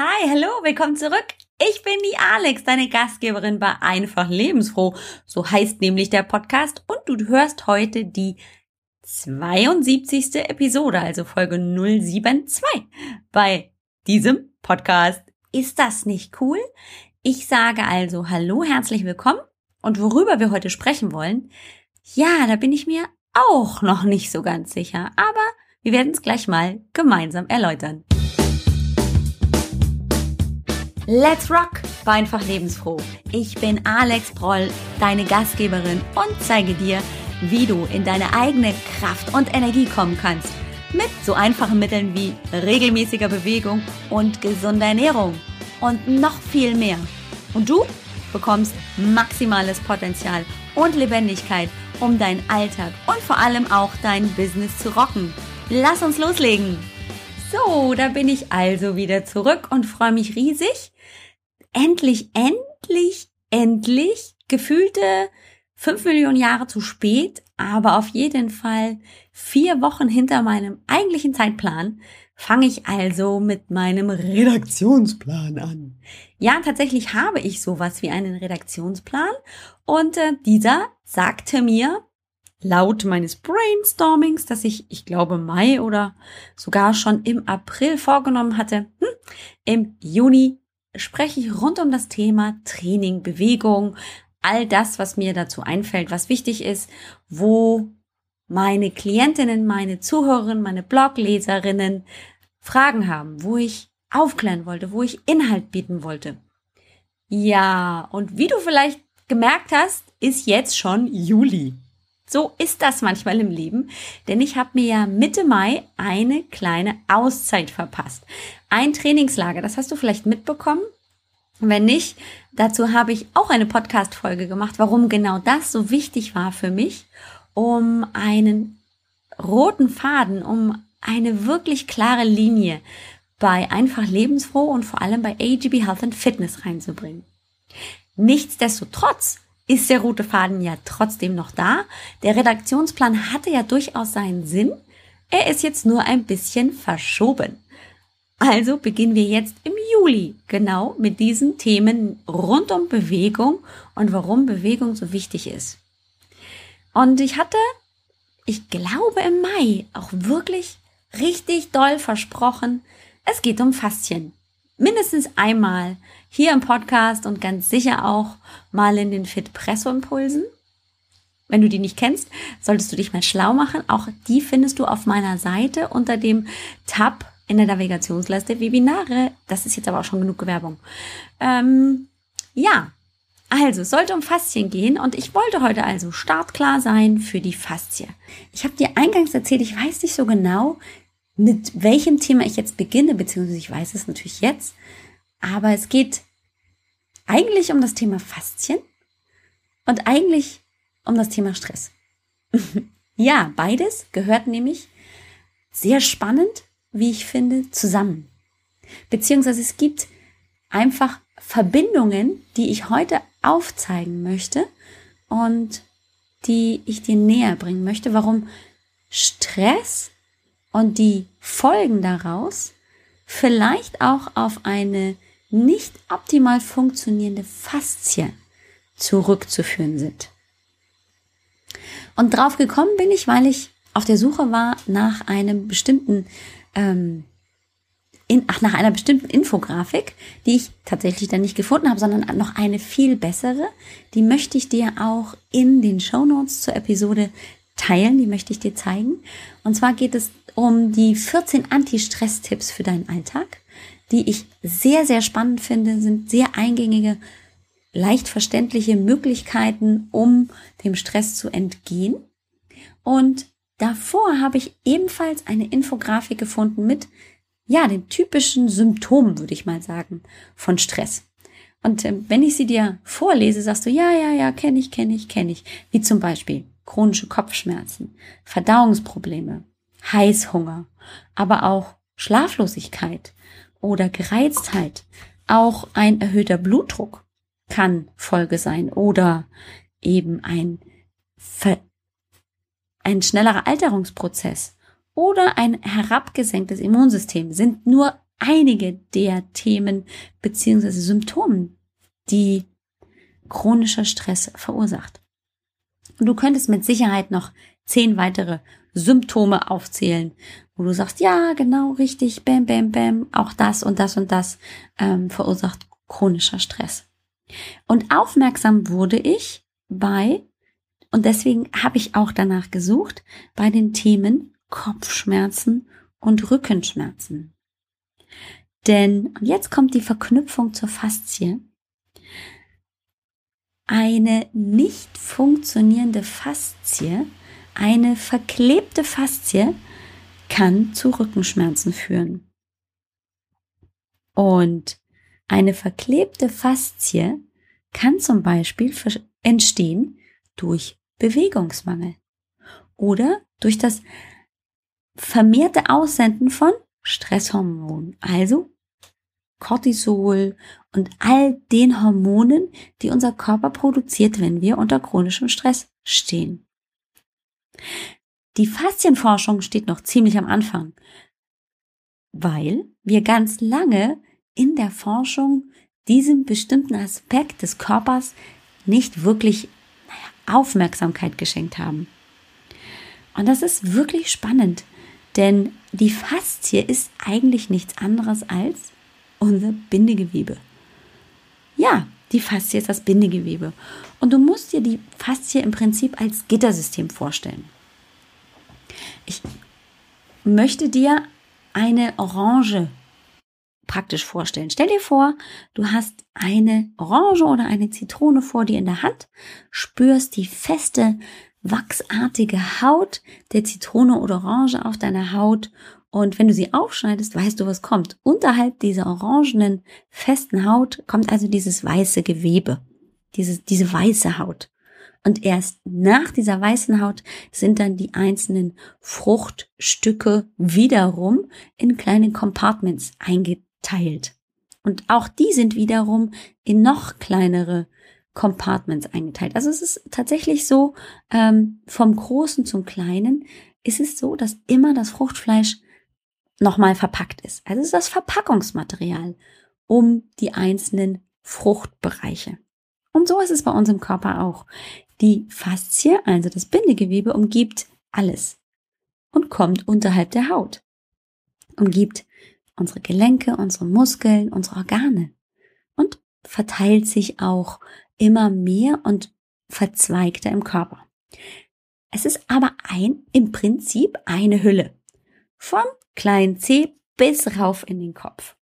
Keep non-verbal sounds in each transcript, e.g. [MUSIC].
Hi, hallo, willkommen zurück. Ich bin die Alex, deine Gastgeberin bei Einfach Lebensfroh. So heißt nämlich der Podcast und du hörst heute die 72. Episode, also Folge 072 bei diesem Podcast. Ist das nicht cool? Ich sage also Hallo, herzlich willkommen und worüber wir heute sprechen wollen, ja, da bin ich mir auch noch nicht so ganz sicher, aber wir werden es gleich mal gemeinsam erläutern. Let's Rock war einfach lebensfroh. Ich bin Alex Broll, deine Gastgeberin und zeige dir, wie du in deine eigene Kraft und Energie kommen kannst. Mit so einfachen Mitteln wie regelmäßiger Bewegung und gesunder Ernährung. Und noch viel mehr. Und du bekommst maximales Potenzial und Lebendigkeit, um deinen Alltag und vor allem auch dein Business zu rocken. Lass uns loslegen! So, da bin ich also wieder zurück und freue mich riesig, endlich, endlich, endlich gefühlte fünf Millionen Jahre zu spät, aber auf jeden Fall vier Wochen hinter meinem eigentlichen Zeitplan fange ich also mit meinem Redaktionsplan an. Ja, tatsächlich habe ich sowas wie einen Redaktionsplan und äh, dieser sagte mir laut meines Brainstormings, das ich, ich glaube, Mai oder sogar schon im April vorgenommen hatte, hm, im Juni spreche ich rund um das Thema Training, Bewegung, all das, was mir dazu einfällt, was wichtig ist, wo meine Klientinnen, meine Zuhörerinnen, meine Blogleserinnen Fragen haben, wo ich aufklären wollte, wo ich Inhalt bieten wollte. Ja, und wie du vielleicht gemerkt hast, ist jetzt schon Juli. So ist das manchmal im Leben, denn ich habe mir ja Mitte Mai eine kleine Auszeit verpasst. Ein Trainingslager, das hast du vielleicht mitbekommen. Wenn nicht, dazu habe ich auch eine Podcast-Folge gemacht, warum genau das so wichtig war für mich, um einen roten Faden, um eine wirklich klare Linie bei einfach lebensfroh und vor allem bei AGB Health and Fitness reinzubringen. Nichtsdestotrotz ist der rote Faden ja trotzdem noch da. Der Redaktionsplan hatte ja durchaus seinen Sinn. Er ist jetzt nur ein bisschen verschoben. Also beginnen wir jetzt im Juli genau mit diesen Themen rund um Bewegung und warum Bewegung so wichtig ist. Und ich hatte, ich glaube im Mai auch wirklich richtig doll versprochen, es geht um Faszien. Mindestens einmal hier im Podcast und ganz sicher auch mal in den Fit Presso Impulsen. Wenn du die nicht kennst, solltest du dich mal schlau machen. Auch die findest du auf meiner Seite unter dem Tab in der Navigationsleiste Webinare. Das ist jetzt aber auch schon genug Werbung. Ähm, ja, also es sollte um Faszien gehen und ich wollte heute also startklar sein für die Faszie. Ich habe dir eingangs erzählt, ich weiß nicht so genau, mit welchem Thema ich jetzt beginne, beziehungsweise ich weiß es natürlich jetzt, aber es geht eigentlich um das Thema Faszien und eigentlich um das Thema Stress. [LAUGHS] ja, beides gehört nämlich sehr spannend, wie ich finde, zusammen. Beziehungsweise es gibt einfach Verbindungen, die ich heute aufzeigen möchte und die ich dir näher bringen möchte, warum Stress und die Folgen daraus vielleicht auch auf eine nicht optimal funktionierende Faszie zurückzuführen sind. Und drauf gekommen bin ich, weil ich auf der Suche war nach einem bestimmten ähm, in, ach, nach einer bestimmten Infografik, die ich tatsächlich dann nicht gefunden habe, sondern noch eine viel bessere. Die möchte ich dir auch in den Show Notes zur Episode teilen. Die möchte ich dir zeigen. Und zwar geht es um die 14 Anti-Stress-Tipps für deinen Alltag, die ich sehr, sehr spannend finde, sind sehr eingängige, leicht verständliche Möglichkeiten, um dem Stress zu entgehen. Und davor habe ich ebenfalls eine Infografik gefunden mit, ja, den typischen Symptomen, würde ich mal sagen, von Stress. Und äh, wenn ich sie dir vorlese, sagst du, ja, ja, ja, kenne ich, kenne ich, kenne ich. Wie zum Beispiel chronische Kopfschmerzen, Verdauungsprobleme, Heißhunger, aber auch Schlaflosigkeit oder Gereiztheit. Auch ein erhöhter Blutdruck kann Folge sein oder eben ein, ein schnellerer Alterungsprozess oder ein herabgesenktes Immunsystem sind nur einige der Themen beziehungsweise Symptomen, die chronischer Stress verursacht. Und du könntest mit Sicherheit noch zehn weitere Symptome aufzählen, wo du sagst, ja, genau, richtig, bam, bam, bam, auch das und das und das ähm, verursacht chronischer Stress. Und aufmerksam wurde ich bei, und deswegen habe ich auch danach gesucht, bei den Themen Kopfschmerzen und Rückenschmerzen. Denn, und jetzt kommt die Verknüpfung zur Faszie. Eine nicht funktionierende Faszie, eine verklebte Faszie kann zu Rückenschmerzen führen. Und eine verklebte Faszie kann zum Beispiel entstehen durch Bewegungsmangel oder durch das vermehrte Aussenden von Stresshormonen, also Cortisol und all den Hormonen, die unser Körper produziert, wenn wir unter chronischem Stress stehen. Die Faszienforschung steht noch ziemlich am Anfang, weil wir ganz lange in der Forschung diesem bestimmten Aspekt des Körpers nicht wirklich Aufmerksamkeit geschenkt haben. Und das ist wirklich spannend, denn die Faszie ist eigentlich nichts anderes als unser Bindegewebe. Ja, die Faszie ist das Bindegewebe. Und du musst dir die Faszie im Prinzip als Gittersystem vorstellen. Ich möchte dir eine Orange praktisch vorstellen. Stell dir vor, du hast eine Orange oder eine Zitrone vor dir in der Hand, spürst die feste, wachsartige Haut der Zitrone oder Orange auf deiner Haut und wenn du sie aufschneidest, weißt du, was kommt. Unterhalb dieser orangenen, festen Haut kommt also dieses weiße Gewebe, diese, diese weiße Haut. Und erst nach dieser weißen Haut sind dann die einzelnen Fruchtstücke wiederum in kleine Compartments eingeteilt. Und auch die sind wiederum in noch kleinere Compartments eingeteilt. Also es ist tatsächlich so, ähm, vom Großen zum Kleinen ist es so, dass immer das Fruchtfleisch nochmal verpackt ist. Also es ist das Verpackungsmaterial um die einzelnen Fruchtbereiche. Und so ist es bei uns im Körper auch. Die Faszie, also das Bindegewebe, umgibt alles und kommt unterhalb der Haut. Umgibt unsere Gelenke, unsere Muskeln, unsere Organe und verteilt sich auch immer mehr und verzweigter im Körper. Es ist aber ein, im Prinzip eine Hülle. Vom kleinen C bis rauf in den Kopf.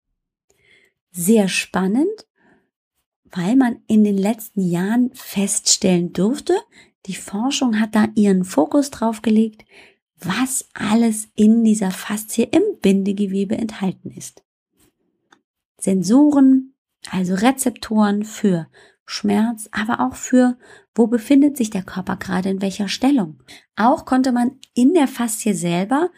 Sehr spannend, weil man in den letzten Jahren feststellen durfte, die Forschung hat da ihren Fokus drauf gelegt, was alles in dieser Faszie im Bindegewebe enthalten ist. Sensoren, also Rezeptoren für Schmerz, aber auch für, wo befindet sich der Körper gerade in welcher Stellung. Auch konnte man in der Faszie selber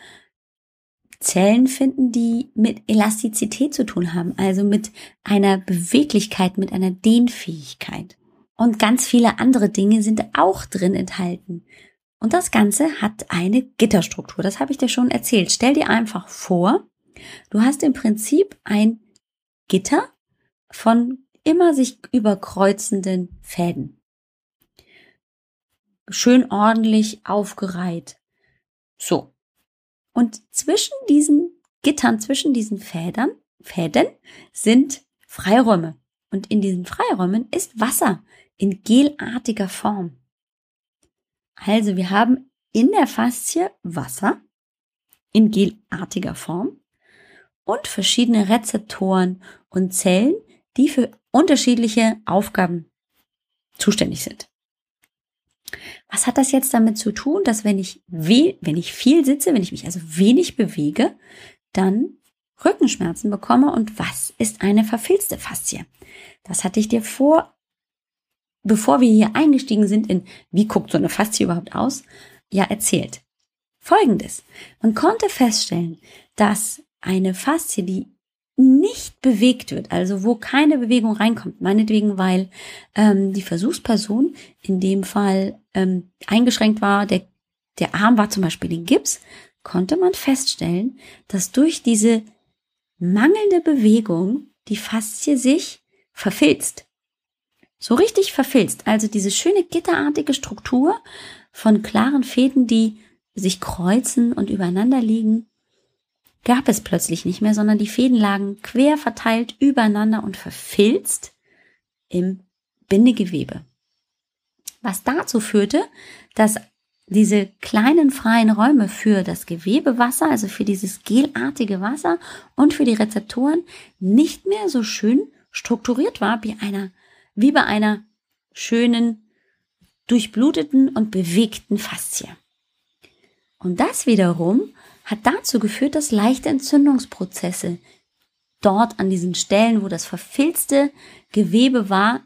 Zellen finden, die mit Elastizität zu tun haben, also mit einer Beweglichkeit, mit einer Dehnfähigkeit. Und ganz viele andere Dinge sind auch drin enthalten. Und das Ganze hat eine Gitterstruktur. Das habe ich dir schon erzählt. Stell dir einfach vor, du hast im Prinzip ein Gitter von immer sich überkreuzenden Fäden. Schön ordentlich aufgereiht. So. Und zwischen diesen Gittern, zwischen diesen Fädern, Fäden sind Freiräume. Und in diesen Freiräumen ist Wasser in gelartiger Form. Also wir haben in der Faszie Wasser in gelartiger Form und verschiedene Rezeptoren und Zellen, die für unterschiedliche Aufgaben zuständig sind. Was hat das jetzt damit zu tun, dass wenn ich, we wenn ich viel sitze, wenn ich mich also wenig bewege, dann Rückenschmerzen bekomme und was ist eine verfilzte Faszie? Das hatte ich dir vor, bevor wir hier eingestiegen sind in, wie guckt so eine Faszie überhaupt aus, ja erzählt. Folgendes. Man konnte feststellen, dass eine Faszie, die nicht bewegt wird, also wo keine Bewegung reinkommt, meinetwegen, weil ähm, die Versuchsperson in dem Fall ähm, eingeschränkt war, der, der Arm war zum Beispiel in Gips, konnte man feststellen, dass durch diese mangelnde Bewegung die Faszie sich verfilzt. So richtig verfilzt. Also diese schöne gitterartige Struktur von klaren Fäden, die sich kreuzen und übereinander liegen, gab es plötzlich nicht mehr, sondern die Fäden lagen quer verteilt übereinander und verfilzt im Bindegewebe. Was dazu führte, dass diese kleinen freien Räume für das Gewebewasser, also für dieses gelartige Wasser und für die Rezeptoren nicht mehr so schön strukturiert war wie einer, wie bei einer schönen, durchbluteten und bewegten Faszie. Und das wiederum hat dazu geführt, dass leichte Entzündungsprozesse dort an diesen Stellen, wo das verfilzte Gewebe war,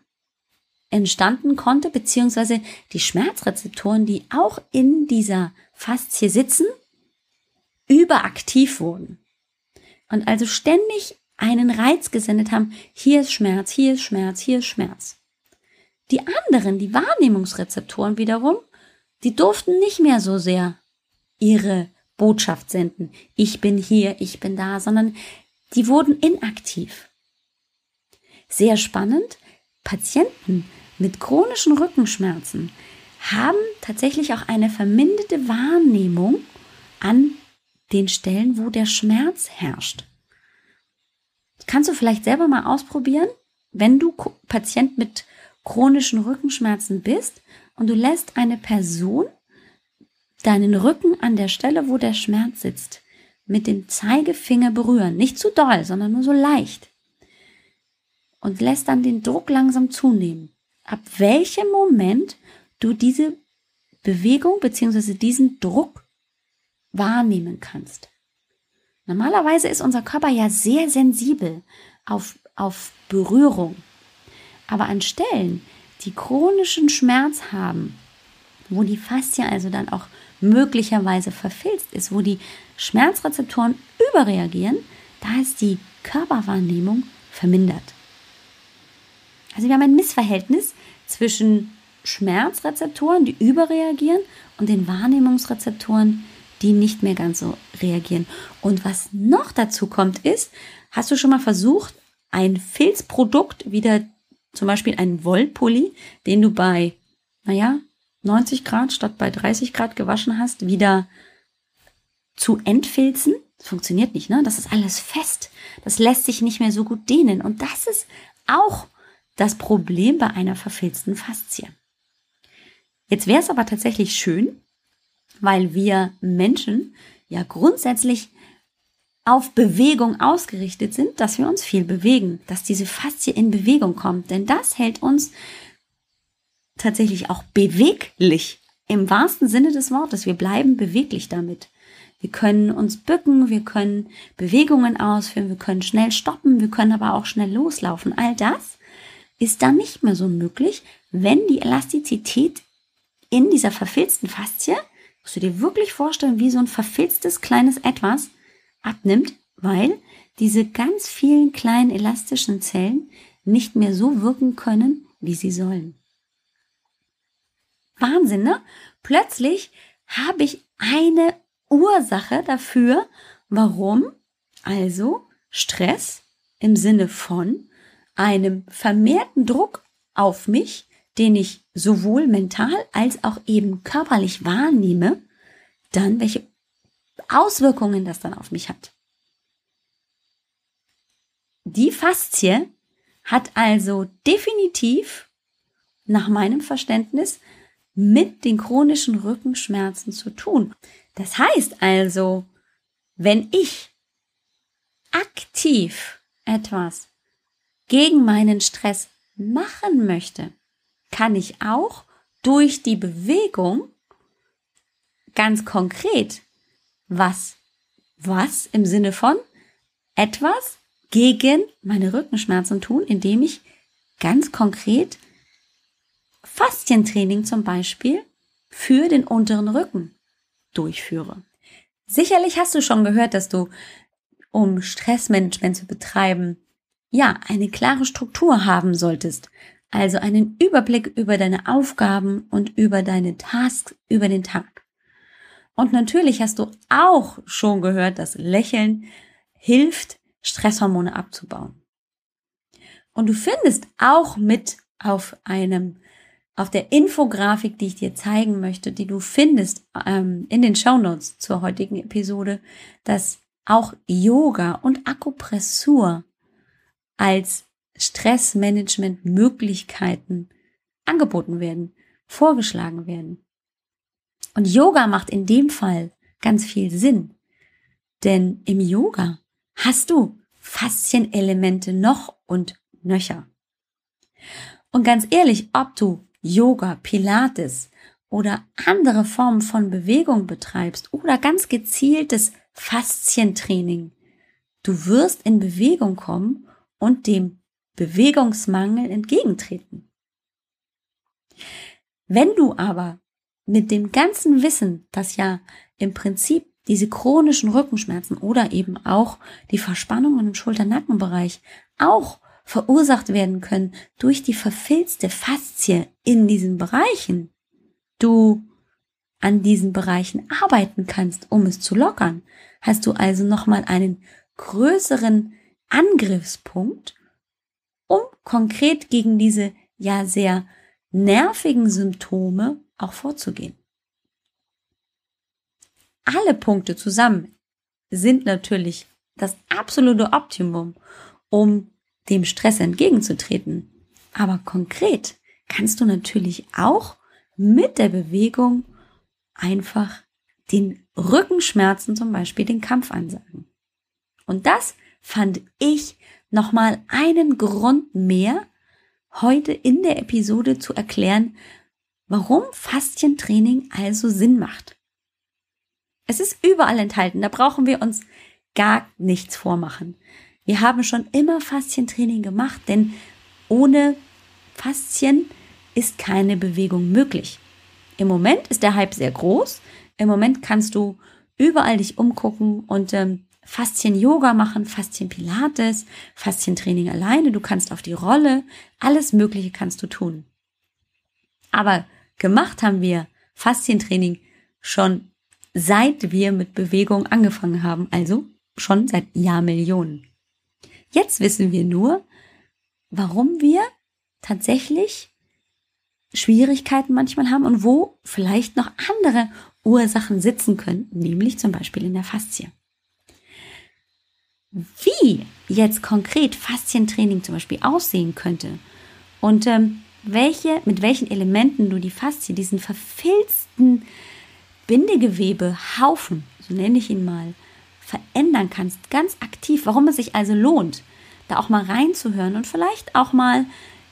entstanden konnte, beziehungsweise die Schmerzrezeptoren, die auch in dieser Faszie sitzen, überaktiv wurden. Und also ständig einen Reiz gesendet haben, hier ist Schmerz, hier ist Schmerz, hier ist Schmerz. Die anderen, die Wahrnehmungsrezeptoren wiederum, die durften nicht mehr so sehr ihre Botschaft senden. Ich bin hier, ich bin da, sondern die wurden inaktiv. Sehr spannend. Patienten mit chronischen Rückenschmerzen haben tatsächlich auch eine verminderte Wahrnehmung an den Stellen, wo der Schmerz herrscht. Kannst du vielleicht selber mal ausprobieren, wenn du Patient mit chronischen Rückenschmerzen bist und du lässt eine Person deinen Rücken an der Stelle, wo der Schmerz sitzt, mit dem Zeigefinger berühren. Nicht zu doll, sondern nur so leicht. Und lässt dann den Druck langsam zunehmen ab welchem Moment du diese Bewegung bzw. diesen Druck wahrnehmen kannst. Normalerweise ist unser Körper ja sehr sensibel auf, auf Berührung. Aber an Stellen, die chronischen Schmerz haben, wo die Faszie also dann auch möglicherweise verfilzt ist, wo die Schmerzrezeptoren überreagieren, da ist die Körperwahrnehmung vermindert. Also wir haben ein Missverhältnis zwischen Schmerzrezeptoren, die überreagieren, und den Wahrnehmungsrezeptoren, nicht mehr ganz so reagieren. Und was noch dazu kommt, ist, hast du schon mal versucht, ein Filzprodukt, wieder zum Beispiel einen Wollpulli, den du bei, naja, 90 Grad statt bei 30 Grad gewaschen hast, wieder zu entfilzen? Das funktioniert nicht, ne? Das ist alles fest. Das lässt sich nicht mehr so gut dehnen. Und das ist auch das Problem bei einer verfilzten Faszie. Jetzt wäre es aber tatsächlich schön, weil wir Menschen ja grundsätzlich auf Bewegung ausgerichtet sind, dass wir uns viel bewegen, dass diese Faszie in Bewegung kommt, denn das hält uns tatsächlich auch beweglich im wahrsten Sinne des Wortes. Wir bleiben beweglich damit. Wir können uns bücken, wir können Bewegungen ausführen, wir können schnell stoppen, wir können aber auch schnell loslaufen. All das ist dann nicht mehr so möglich, wenn die Elastizität in dieser verfilzten Faszie, musst du dir wirklich vorstellen, wie so ein verfilztes kleines Etwas abnimmt, weil diese ganz vielen kleinen elastischen Zellen nicht mehr so wirken können, wie sie sollen. Wahnsinn, ne? Plötzlich habe ich eine Ursache dafür, warum also Stress im Sinne von einem vermehrten Druck auf mich, den ich sowohl mental als auch eben körperlich wahrnehme, dann welche Auswirkungen das dann auf mich hat. Die Faszie hat also definitiv nach meinem Verständnis mit den chronischen Rückenschmerzen zu tun. Das heißt also, wenn ich aktiv etwas gegen meinen Stress machen möchte, kann ich auch durch die Bewegung ganz konkret was, was im Sinne von etwas gegen meine Rückenschmerzen tun, indem ich ganz konkret Faszientraining zum Beispiel für den unteren Rücken durchführe. Sicherlich hast du schon gehört, dass du, um Stressmanagement zu betreiben, ja, eine klare Struktur haben solltest. Also einen Überblick über deine Aufgaben und über deine Tasks über den Tag. Und natürlich hast du auch schon gehört, dass Lächeln hilft, Stresshormone abzubauen. Und du findest auch mit auf einem, auf der Infografik, die ich dir zeigen möchte, die du findest ähm, in den Show Notes zur heutigen Episode, dass auch Yoga und Akupressur als Stressmanagement-Möglichkeiten angeboten werden, vorgeschlagen werden. Und Yoga macht in dem Fall ganz viel Sinn, denn im Yoga hast du Faszienelemente noch und nöcher. Und ganz ehrlich, ob du Yoga, Pilates oder andere Formen von Bewegung betreibst oder ganz gezieltes Faszientraining, du wirst in Bewegung kommen und dem Bewegungsmangel entgegentreten. Wenn du aber mit dem ganzen Wissen, dass ja im Prinzip diese chronischen Rückenschmerzen oder eben auch die Verspannungen im Schulter-Nackenbereich auch verursacht werden können durch die verfilzte Faszie in diesen Bereichen, du an diesen Bereichen arbeiten kannst, um es zu lockern, hast du also nochmal einen größeren Angriffspunkt, um konkret gegen diese ja sehr nervigen Symptome auch vorzugehen. Alle Punkte zusammen sind natürlich das absolute Optimum, um dem Stress entgegenzutreten. Aber konkret kannst du natürlich auch mit der Bewegung einfach den Rückenschmerzen zum Beispiel den Kampf ansagen. Und das fand ich nochmal einen Grund mehr, heute in der Episode zu erklären, warum Faszientraining also Sinn macht. Es ist überall enthalten, da brauchen wir uns gar nichts vormachen. Wir haben schon immer Faszientraining gemacht, denn ohne Faszien ist keine Bewegung möglich. Im Moment ist der Hype sehr groß. Im Moment kannst du überall dich umgucken und ähm, Faszien-Yoga machen, Faszien-Pilates, Faszientraining alleine. Du kannst auf die Rolle, alles Mögliche kannst du tun. Aber gemacht haben wir Faszientraining schon seit wir mit Bewegung angefangen haben, also schon seit Jahrmillionen. Jetzt wissen wir nur, warum wir tatsächlich Schwierigkeiten manchmal haben und wo vielleicht noch andere Ursachen sitzen könnten, nämlich zum Beispiel in der Faszie. Wie jetzt konkret Faszientraining zum Beispiel aussehen könnte und ähm, welche, mit welchen Elementen du die Faszie, diesen verfilzten Bindegewebehaufen, so nenne ich ihn mal, verändern kannst, ganz aktiv, warum es sich also lohnt, da auch mal reinzuhören und vielleicht auch mal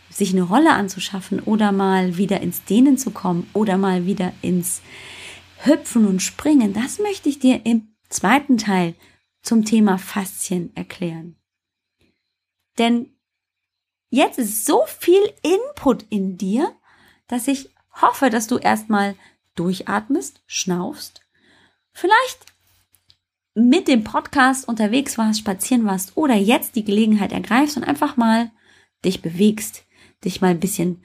sich eine Rolle anzuschaffen oder mal wieder ins Dehnen zu kommen oder mal wieder ins Hüpfen und Springen, das möchte ich dir im zweiten Teil zum Thema Faszien erklären. Denn jetzt ist so viel Input in dir, dass ich hoffe, dass du erstmal durchatmest, schnaufst, vielleicht mit dem Podcast unterwegs warst, spazieren warst oder jetzt die Gelegenheit ergreifst und einfach mal dich bewegst, dich mal ein bisschen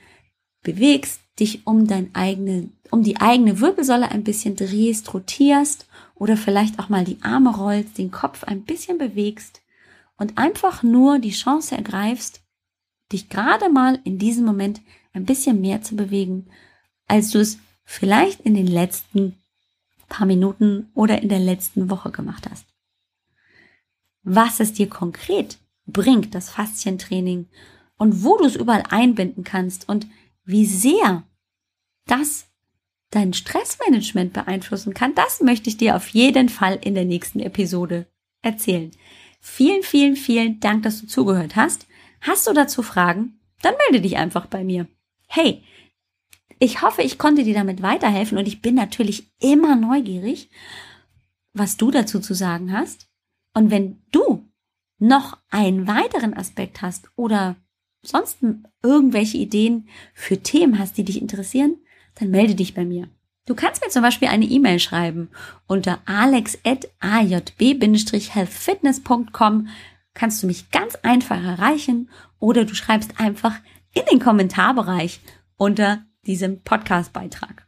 bewegst, dich um dein eigene, um die eigene Wirbelsäule ein bisschen drehst, rotierst oder vielleicht auch mal die Arme rollst, den Kopf ein bisschen bewegst und einfach nur die Chance ergreifst, dich gerade mal in diesem Moment ein bisschen mehr zu bewegen, als du es vielleicht in den letzten paar Minuten oder in der letzten Woche gemacht hast. Was es dir konkret bringt, das Faszientraining und wo du es überall einbinden kannst und wie sehr das dein Stressmanagement beeinflussen kann, das möchte ich dir auf jeden Fall in der nächsten Episode erzählen. Vielen, vielen, vielen Dank, dass du zugehört hast. Hast du dazu Fragen? Dann melde dich einfach bei mir. Hey, ich hoffe, ich konnte dir damit weiterhelfen und ich bin natürlich immer neugierig, was du dazu zu sagen hast. Und wenn du noch einen weiteren Aspekt hast oder sonst irgendwelche Ideen für Themen hast, die dich interessieren, dann melde dich bei mir. Du kannst mir zum Beispiel eine E-Mail schreiben unter alex.ajb-healthfitness.com kannst du mich ganz einfach erreichen oder du schreibst einfach in den Kommentarbereich unter diesem Podcast-Beitrag.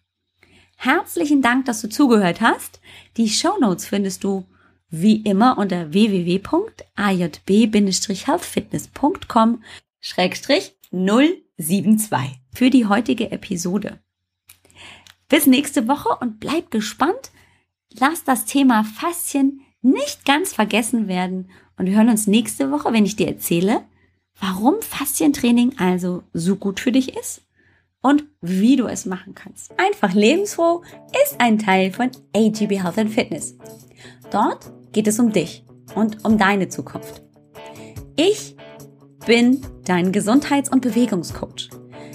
Herzlichen Dank, dass du zugehört hast. Die Show Notes findest du wie immer unter www.ajb-healthfitness.com 072 für die heutige Episode. Bis nächste Woche und bleib gespannt. Lass das Thema Faszien nicht ganz vergessen werden und wir hören uns nächste Woche, wenn ich dir erzähle, warum Faszientraining also so gut für dich ist und wie du es machen kannst. Einfach lebensfroh ist ein Teil von AGB Health and Fitness. Dort geht es um dich und um deine Zukunft. Ich bin dein Gesundheits- und Bewegungscoach.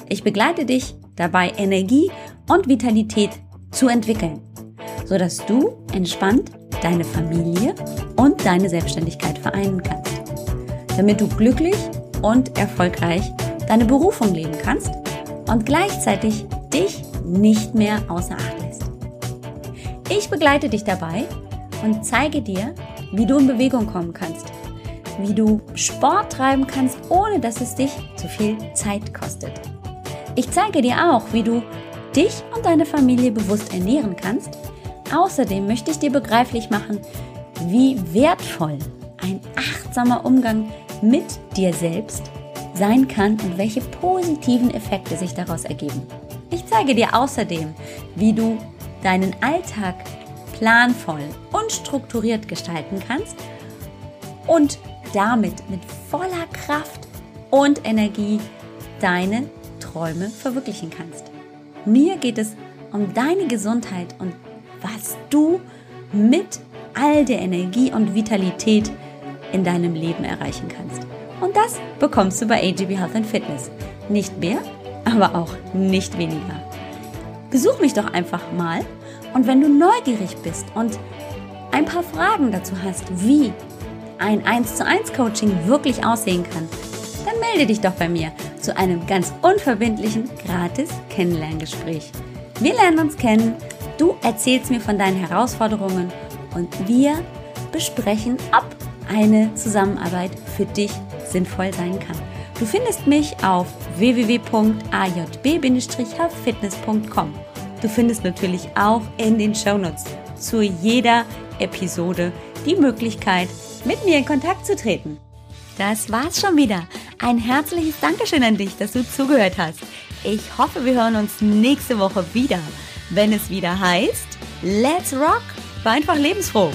Ich begleite dich dabei, Energie und Vitalität zu entwickeln, sodass du entspannt deine Familie und deine Selbstständigkeit vereinen kannst, damit du glücklich und erfolgreich deine Berufung leben kannst und gleichzeitig dich nicht mehr außer Acht lässt. Ich begleite dich dabei und zeige dir, wie du in Bewegung kommen kannst, wie du Sport treiben kannst, ohne dass es dich zu viel Zeit kostet. Ich zeige dir auch, wie du dich und deine Familie bewusst ernähren kannst. Außerdem möchte ich dir begreiflich machen, wie wertvoll ein achtsamer Umgang mit dir selbst sein kann und welche positiven Effekte sich daraus ergeben. Ich zeige dir außerdem, wie du deinen Alltag planvoll und strukturiert gestalten kannst und damit mit voller Kraft und Energie deine Träume verwirklichen kannst. Mir geht es um deine Gesundheit und was du mit all der Energie und Vitalität in deinem Leben erreichen kannst. Und das bekommst du bei AGB Health and Fitness. Nicht mehr, aber auch nicht weniger. Besuch mich doch einfach mal und wenn du neugierig bist und ein paar Fragen dazu hast, wie ein 1 zu 1 Coaching wirklich aussehen kann, dann melde dich doch bei mir zu einem ganz unverbindlichen, gratis Kennenlerngespräch. Wir lernen uns kennen, du erzählst mir von deinen Herausforderungen und wir besprechen, ob eine Zusammenarbeit für dich sinnvoll sein kann. Du findest mich auf www.ajb-fitness.com. Du findest natürlich auch in den Shownotes zu jeder Episode die Möglichkeit, mit mir in Kontakt zu treten. Das war's schon wieder. Ein herzliches Dankeschön an dich, dass du zugehört hast. Ich hoffe, wir hören uns nächste Woche wieder, wenn es wieder heißt, Let's Rock, war einfach lebensfroh.